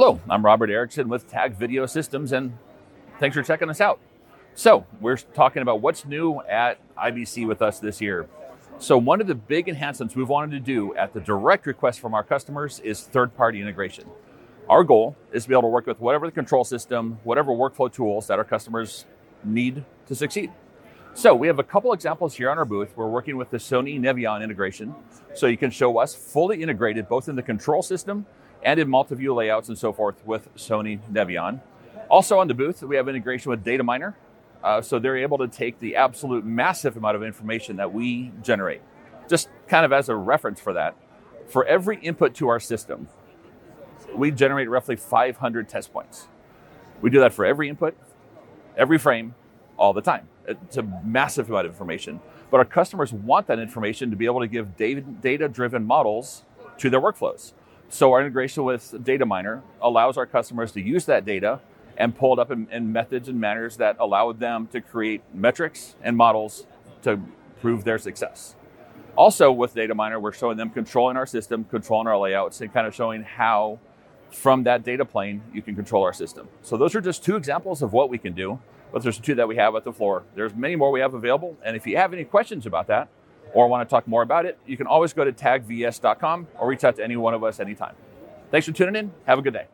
Hello, I'm Robert Erickson with Tag Video Systems, and thanks for checking us out. So, we're talking about what's new at IBC with us this year. So, one of the big enhancements we've wanted to do at the direct request from our customers is third party integration. Our goal is to be able to work with whatever the control system, whatever workflow tools that our customers need to succeed. So we have a couple examples here on our booth. We're working with the Sony Nevion integration. So you can show us fully integrated both in the control system and in multi-view layouts and so forth with Sony Nevion. Also on the booth, we have integration with DataMiner. Uh, so they're able to take the absolute massive amount of information that we generate. Just kind of as a reference for that, for every input to our system, we generate roughly 500 test points. We do that for every input, every frame, all the time. It's a massive amount of information. But our customers want that information to be able to give data driven models to their workflows. So our integration with DataMiner allows our customers to use that data and pull it up in, in, methods and manners that allow them to create metrics and models to prove their success. Also, with DataMiner, we're showing them controlling our system, controlling our layouts, and kind of showing how from that data plane you can control our system. So those are just two examples of what we can do but there's two that we have at the floor. There's many more we have available. And if you have any questions about that or want to talk more about it, you can always go to tagvs.com or reach out to any one of us anytime. Thanks for tuning in. Have a good day.